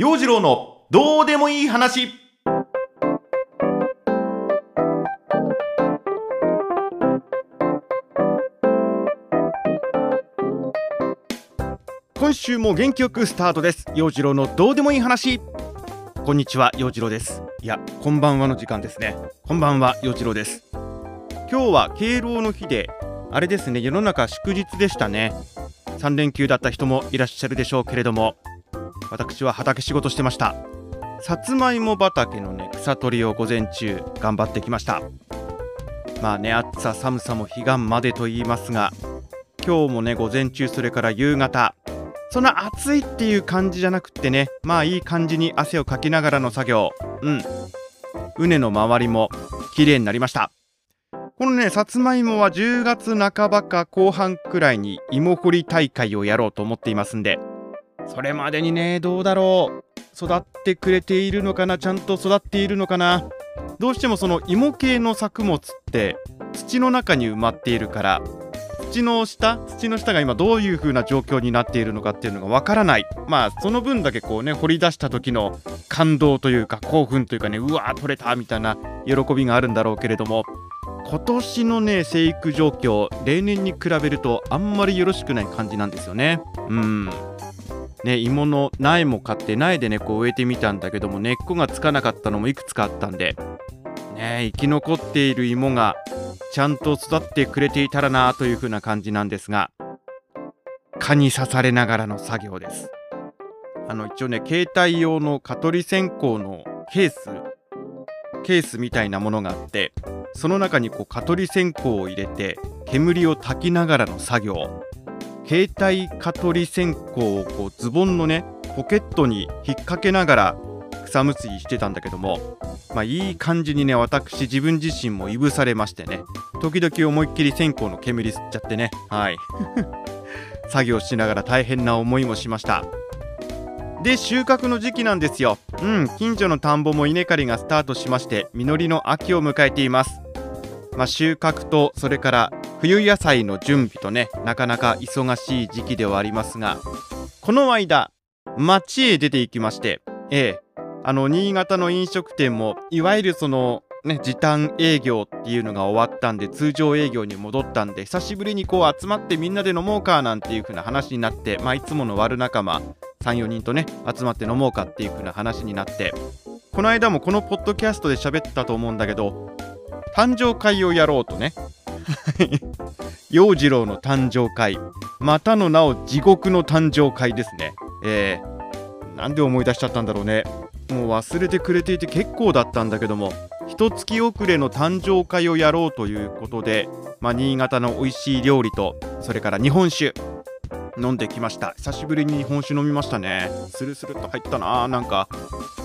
陽次郎のどうでもいい話。今週も元気よくスタートです。陽次郎のどうでもいい話。こんにちは陽次郎です。いやこんばんはの時間ですね。こんばんは陽次郎です。今日は敬老の日であれですね世の中祝日でしたね。3連休だった人もいらっしゃるでしょうけれども私は畑仕事してました。さつまいも畑のね草取りを午前中頑張ってきました。まあね暑さ寒さも彼岸までと言いますが今日もね午前中それから夕方。そんな暑いっていう感じじゃなくってねまあいい感じに汗をかきながらの作業。うん。畝の周りも綺麗になりました。このねさつまいもは10月半ばか後半くらいに芋掘り大会をやろうと思っていますんでそれまでにねどうだろう。育ってくれているのかな。ちゃんと育っているのかな。どうしてもその芋系の作物って土の中に埋まっているから土の下土の下が今どういう風な状況になっているのかっていうのがわからない。まあその分だけこうね掘り出した時の感動というか興奮というかねうわー取れたみたいな喜びがあるんだろうけれども今年のね生育状況例年に比べるとあんまりよろしくない感じなんですよね。うん。ね、芋の苗も買って苗でねこう植えてみたんだけども根っこがつかなかったのもいくつかあったんで、ね、生き残っている芋がちゃんと育ってくれていたらなという風な感じなんですが蚊に刺されながらの作業です。あの一応ね携帯用の蚊取り線香のケースケースみたいなものがあってその中にこう蚊取り線香を入れて煙を焚きながらの作業。携帯蚊取り線香をこうズボンのねポケットに引っ掛けながら草むしりしてたんだけどもまあいい感じにね私自分自身もいぶされましてね時々思いっきり線香の煙吸っちゃってねはい。作業しながら大変な思いもしました。で収穫の時期なんですよ。うん近所の田んぼも稲刈りがスタートしまして実りの秋を迎えています。まあ、収穫とそれから冬野菜の準備とねなかなか忙しい時期ではありますがこの間町へ出て行きましてええあの新潟の飲食店もいわゆるそのね時短営業っていうのが終わったんで通常営業に戻ったんで久しぶりにこう集まってみんなで飲もうかなんていう風な話になってまあいつもの悪仲間34人とね集まって飲もうかっていう風な話になってこの間もこのポッドキャストで喋ったと思うんだけど誕生会をやろうとね。陽次郎の誕生会。またの名を地獄の誕生会ですね。えー、なんで思い出しちゃったんだろうね。もう忘れてくれていて結構だったんだけども一月遅れの誕生会をやろうということで、まあ、新潟の美味しい料理とそれから日本酒飲んできました。久しぶりに日本酒飲みましたね。スルスルと入ったな。なんか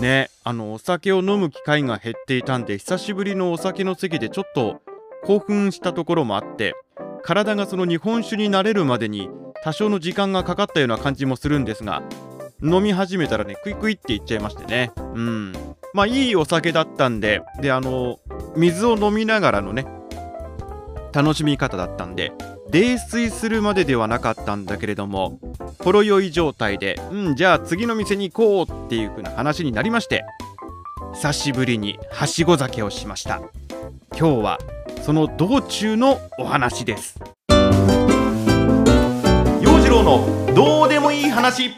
ねあのお酒を飲む機会が減っていたんで久しぶりのお酒の席でちょっと興奮したところもあって体がその日本酒になれるまでに多少の時間がかかったような感じもするんですが飲み始めたらねクイクイっていっちゃいましてね。うん。まあいいお酒だったんでであの水を飲みながらのね楽しみ方だったんで泥酔するまでではなかったんだけれどもほろ酔い状態でうんじゃあ次の店に行こうっていう風な話になりまして久しぶりにはしご酒をしました。今日はその道中のお話です。陽次郎のどうでもいい話。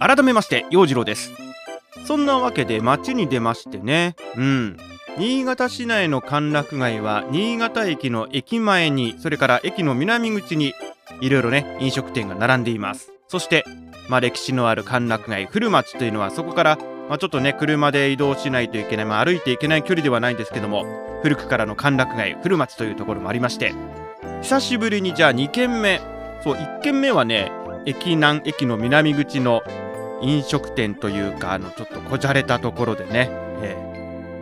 改めまして陽次郎です。そんなわけで街に出ましてね。うん。新潟市内の歓楽街は新潟駅の駅前にそれから駅の南口にいろいろね飲食店が並んでいます。そしてまあ歴史のある歓楽街古町というのはそこからまあ、ちょっとね車で移動しないといけない、まあ、歩いていけない距離ではないんですけども古くからの歓楽街古町というところもありまして久しぶりにじゃあ2軒目そう1軒目はね駅南駅の南口の飲食店というかあのちょっとこじゃれたところでね、えー、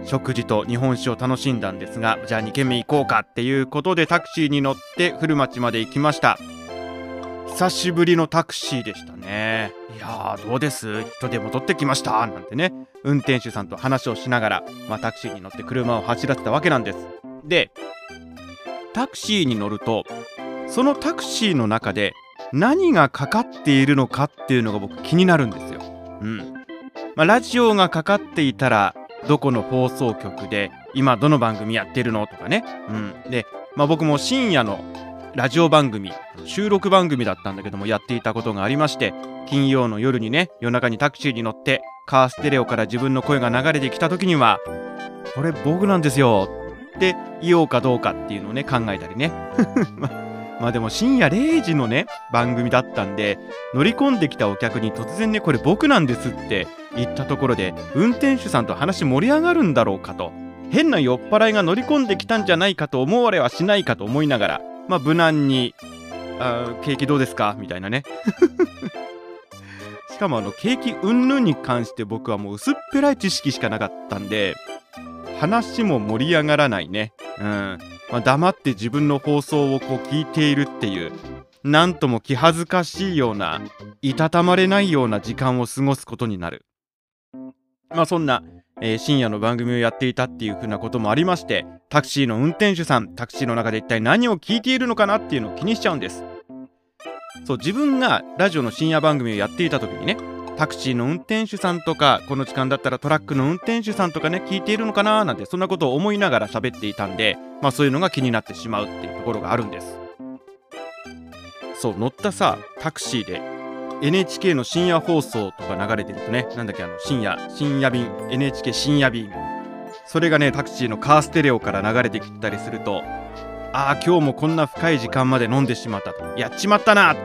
食事と日本酒を楽しんだんですがじゃあ2軒目行こうかっていうことでタクシーに乗って古町まで行きました。久しぶりのタクシーでしたね。いやーどうです？人手戻ってきました？なんてね。運転手さんと話をしながら、まあ、タクシーに乗って車を走らせたわけなんです。でタクシーに乗るとそのタクシーの中で何がかかっているのかっていうのが僕気になるんですよ。うん。まあ、ラジオがかかっていたらどこの放送局で今どの番組やってるのとかね。うん、で、まあ、僕も深夜のラジオ番組収録番組だったんだけどもやっていたことがありまして金曜の夜にね夜中にタクシーに乗ってカーステレオから自分の声が流れてきた時には「これ僕なんですよ」って言おうかどうかっていうのをね考えたりね まあでも深夜0時のね番組だったんで乗り込んできたお客に突然ねこれ僕なんですって言ったところで運転手さんと話盛り上がるんだろうかと。変な酔っ払いが乗り込んできたんじゃないかと思われはしないかと思いながらまあ無難に「あ景気どうですか?」みたいなね。しかもあの景気云々に関して僕はもう薄っぺらい知識しかなかったんで話も盛り上がらないね。うん。まあ、黙って自分の放送をこう聞いているっていうなんとも気恥ずかしいようないたたまれないような時間を過ごすことになる。まあそんな、えー、深夜の番組をやっていたっていうふうなこともありましてタクシーの運転手さんタクシーの中で一体何を聞いているのかなっていうのを気にしちゃうんです。そう自分がラジオの深夜番組をやっていた時にねタクシーの運転手さんとかこの時間だったらトラックの運転手さんとかね聞いているのかななんてそんなことを思いながら喋っていたんでまあそういうのが気になってしまうっていうところがあるんです。そう乗ったさタクシーで NHK の深夜放送とか流れてるとねなんだっけあの深夜深夜便 NHK 深夜便。それがねタクシーのカーステレオから流れてきたりするとああ今日もこんな深い時間まで飲んでしまったと。やっちまったな。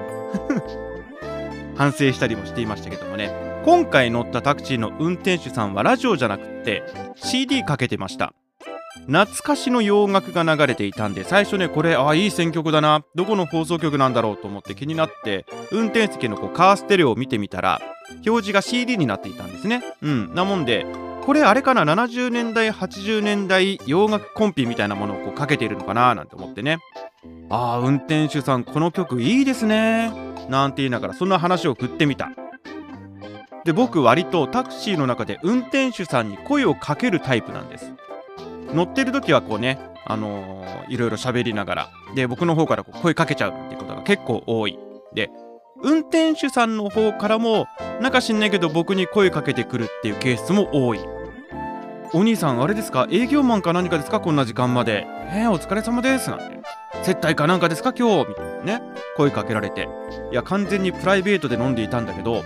反省したりもしていましたけどもね。今回乗ったタクシーの運転手さんはラジオじゃなくって CD かけてました。懐かしの洋楽が流れていたんで最初ねこれああいい選曲だな。どこの放送局なんだろうと思って気になって運転席のこうカーステレオを見てみたら表示が CD になっていたんですね。うん。なもんでこれあれかな70年代80年代洋楽コンピみたいなものをこうかけているのかななんて思ってね。あー運転手さんこの曲いいですね。なんて言いながらそんな話を振ってみた。で僕割とタクシーの中で運転手さんに声をかけるタイプなんです。乗ってる時はこうねあのー、いろいろ喋りながらで僕の方からこう声かけちゃうっていうことが結構多い。で運転手さんの方からもなんか知んないけど僕に声かけてくるっていうケースも多い。お兄さんあれですか？営業マンか何かですか？こんな時間まで。えー、お疲れ様です。なんて。接待かなんかですか？今日。みたいなね。声かけられて。いや完全にプライベートで飲んでいたんだけど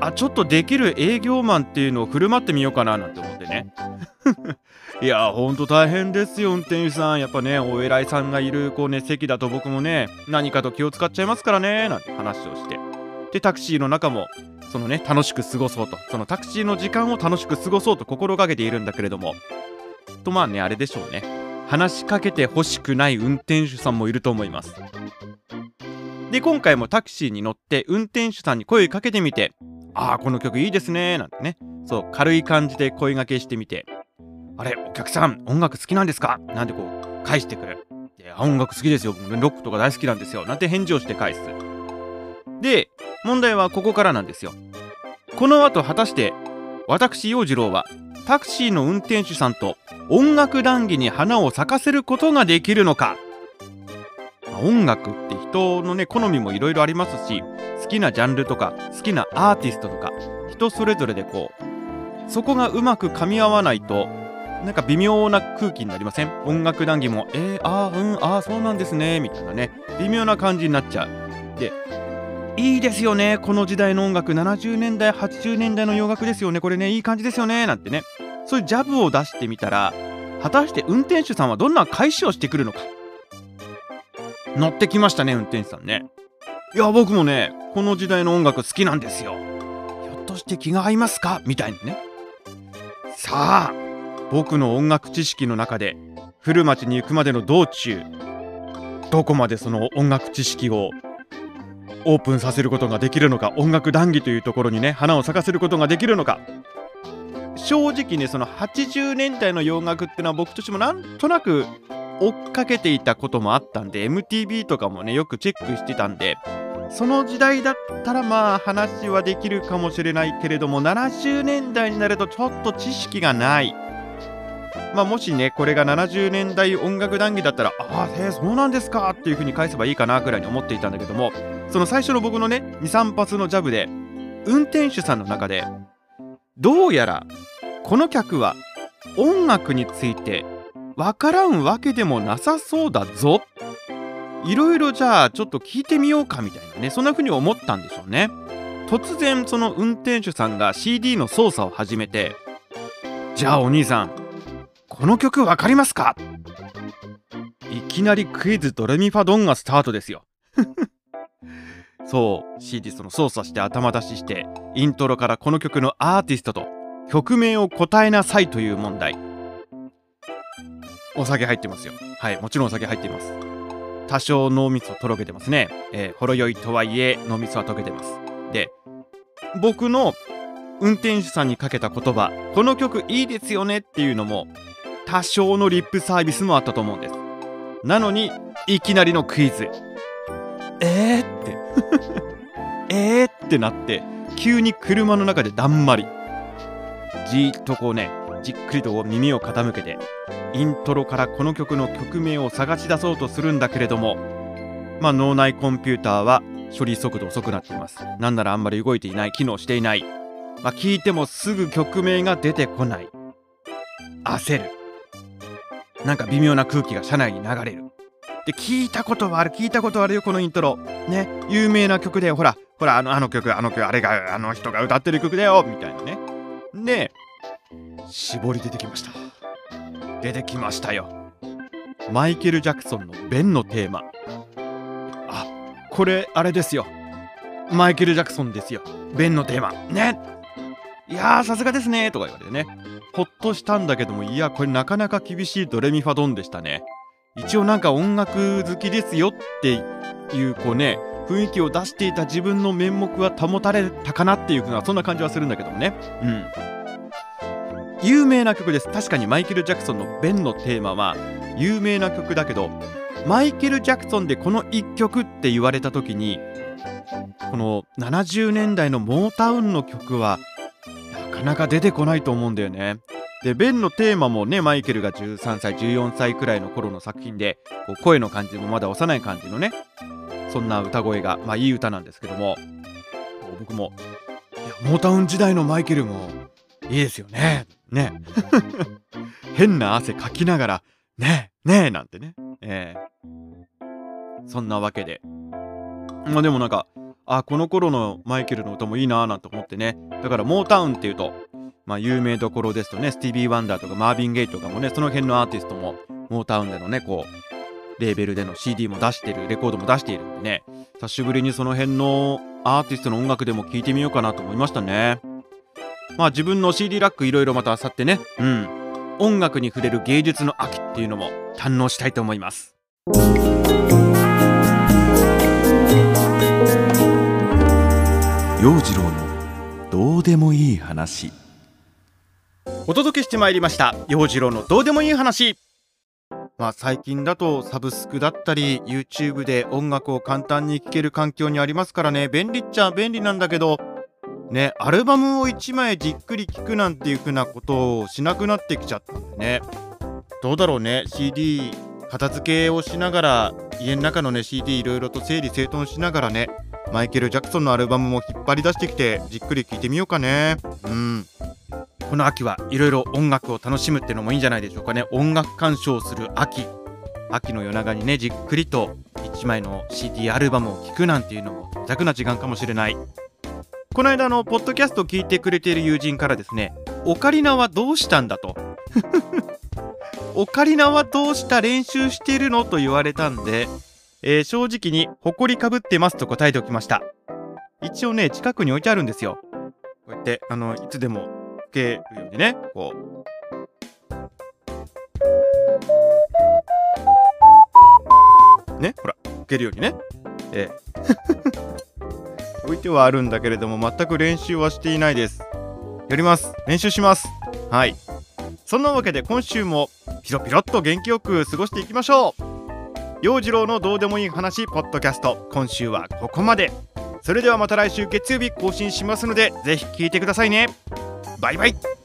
あちょっとできる営業マンっていうのを振る舞ってみようかななんて思ってね。いやほんと大変ですよ運転手さん。やっぱねお偉いさんがいるこうね席だと僕もね何かと気を使っちゃいますからねなんて話をして。でタクシーの中もそのね楽しく過ごそうと。そのタクシーの時間を楽しく過ごそうと心がけているんだけれども。とまあねあれでしょうね。話しかけてほしくない運転手さんもいると思います。で今回もタクシーに乗って運転手さんに声かけてみてああこの曲いいですねなんてね。そう軽い感じで声がけしてみてあれお客さん音楽好きなんですか？なんてこう返してくる。で音楽好きですよ。ロックとか大好きなんですよ。なんて返事をして返す。で問題はここからなんですよ。この後果たして私陽次郎はタクシーの運転手さんと音楽談義に花を咲かせることができるのか。音楽って人のね好みもいろいろありますし好きなジャンルとか好きなアーティストとか人それぞれでこうそこがうまく噛み合わないとなんか微妙な空気になりません？音楽談義もえー、あーうんあーそうなんですねみたいなね微妙な感じになっちゃう。でいいですよねこの時代の音楽。70年代80年代の洋楽ですよねこれねいい感じですよねなんてね。そういうジャブを出してみたら果たして運転手さんはどんな返しをしてくるのか。乗ってきましたね運転手さんね。いや僕もねこの時代の音楽好きなんですよ。ひょっとして気が合いますか？みたいなね。さあ僕の音楽知識の中で古町に行くまでの道中どこまでその音楽知識をオープンさせることができるのか音楽談義というところにね花を咲かせることができるのか正直ねその80年代の洋楽ってのは僕としてもなんとなく追っかけていたこともあったんで MTV とかもねよくチェックしてたんでその時代だったらまあ話はできるかもしれないけれども70年代になるとちょっと知識がない。まあもしねこれが70年代音楽談義だったらああへえそうなんですかっていう風に返せばいいかなぐらいに思っていたんだけどもその最初の僕のね23発のジャブで運転手さんの中でどうやらこの客は音楽についてわからんわけでもなさそうだぞ。いろいろじゃあちょっと聞いてみようかみたいなねそんな風に思ったんでしょうね。突然その運転手さんが CD の操作を始めてじゃあお兄さんこの曲わかりますか？いきなりクイズドレミファドンがスタートですよ。そう CD その操作して頭出ししてイントロからこの曲のアーティストと曲名を答えなさいという問題。お酒入ってますよ。はいもちろんお酒入っています。多少脳みそとろけてますね、えー、ほろ酔いとはいえ脳みそは溶けてます。で僕の運転手さんにかけた言葉この曲いいですよねっていうのも多少のリップサービスもあったと思うんです。なのにいきなりのクイズ。えーって。えーってなって急に車の中でだんまり。じーっとこうねじっくりと耳を傾けてイントロからこの曲の曲名を探し出そうとするんだけれどもまあ脳内コンピューターは処理速度遅くなっています。なんならあんまり動いていない機能していない。まあ聞いてもすぐ曲名が出てこない。焦る。なんか微妙な空気が車内に流れる。で聞いたことはある聞いたことあるよこのイントロ。ね有名な曲でほらほらあのあの曲あの曲あれがあの人が歌ってる曲だよみたいなね。で絞り出てきました。出てきましたよ。マイケル・ジャクソンの「ベン」のテーマ。あこれあれですよ。マイケル・ジャクソンですよ。ベンのテーマ。ね。いやーさすがですね。とか言われてね。ほっとしたんだけどもいやこれなかなか厳しいドレミファドンでしたね。一応なんか音楽好きですよっていうこうね。雰囲気を出していた自分の面目は保たれたかなっていうふうなそんな感じはするんだけどもね。うん。有名な曲です。確かにマイケル・ジャクソンの「ベン」のテーマは有名な曲だけどマイケル・ジャクソンでこの1曲って言われた時にこの70年代のモータウンの曲はなかなか出てこないと思うんだよね。で、ベンのテーマもね、マイケルが13歳、14歳くらいの頃の作品で、こう声の感じもまだ幼い感じのね、そんな歌声が、まあいい歌なんですけども、僕も、いや、モータウン時代のマイケルもいいですよね。ね。変な汗かきながら、ねえ、ねえ、なんてね。えー、そんなわけで。まあでもなんか、あ、この頃のマイケルの歌もいいなぁなんて思ってね。だからモータウンっていうと、まあ有名どころですとね、スティービー・ワンダーとかマービン・ゲイとかもね、その辺のアーティストもモータウンでのね、こう、レーベルでの CD も出してる、レコードも出しているんでね、久しぶりにその辺のアーティストの音楽でも聴いてみようかなと思いましたね。まあ自分の CD ラックいろいろまた漁ってね、うん、音楽に触れる芸術の秋っていうのも堪能したいと思います。陽次郎のどうでもいい話。お届けしてまいりました。陽次郎のどうでもいい話まあ最近だとサブスクだったり YouTube で音楽を簡単に聴ける環境にありますからね。便利っちゃ便利なんだけどねアルバムを1枚じっくり聴くなんていう風なことをしなくなってきちゃったんでね。どうだろうね。CD 片付けをしながら家の中のね CD いろいろと整理整頓しながらねマイケル・ジャクソンのアルバムも引っ張り出してきてじっくり聴いてみようかね。うん。この秋はいろいろ音楽を楽しむっていうのもいいんじゃないでしょうかね。音楽鑑賞する秋。秋の夜長にねじっくりと1枚の CD アルバムを聴くなんていうのも贅沢な時間かもしれない。この間のポッドキャストを聞いてくれている友人からですねオカリナはどうしたんだと。オカリナはどうした練習してるのと言われたんでえー、正直に埃かぶってますと答えておきました。一応ね近くに置いてあるんですよ。こうやってあのいつでもけるようにねこう。ねほら吹けるようにね。えー、置いてはあるんだけれども全く練習はしていないです。やります。練習します。はい。そんなわけで今週もピロピロっと元気よく過ごしていきましょう。陽次郎のどうでもいい話ポッドキャスト。今週はここまで。それではまた来週月曜日更新しますのでぜひ聞いてくださいね。バイバイ。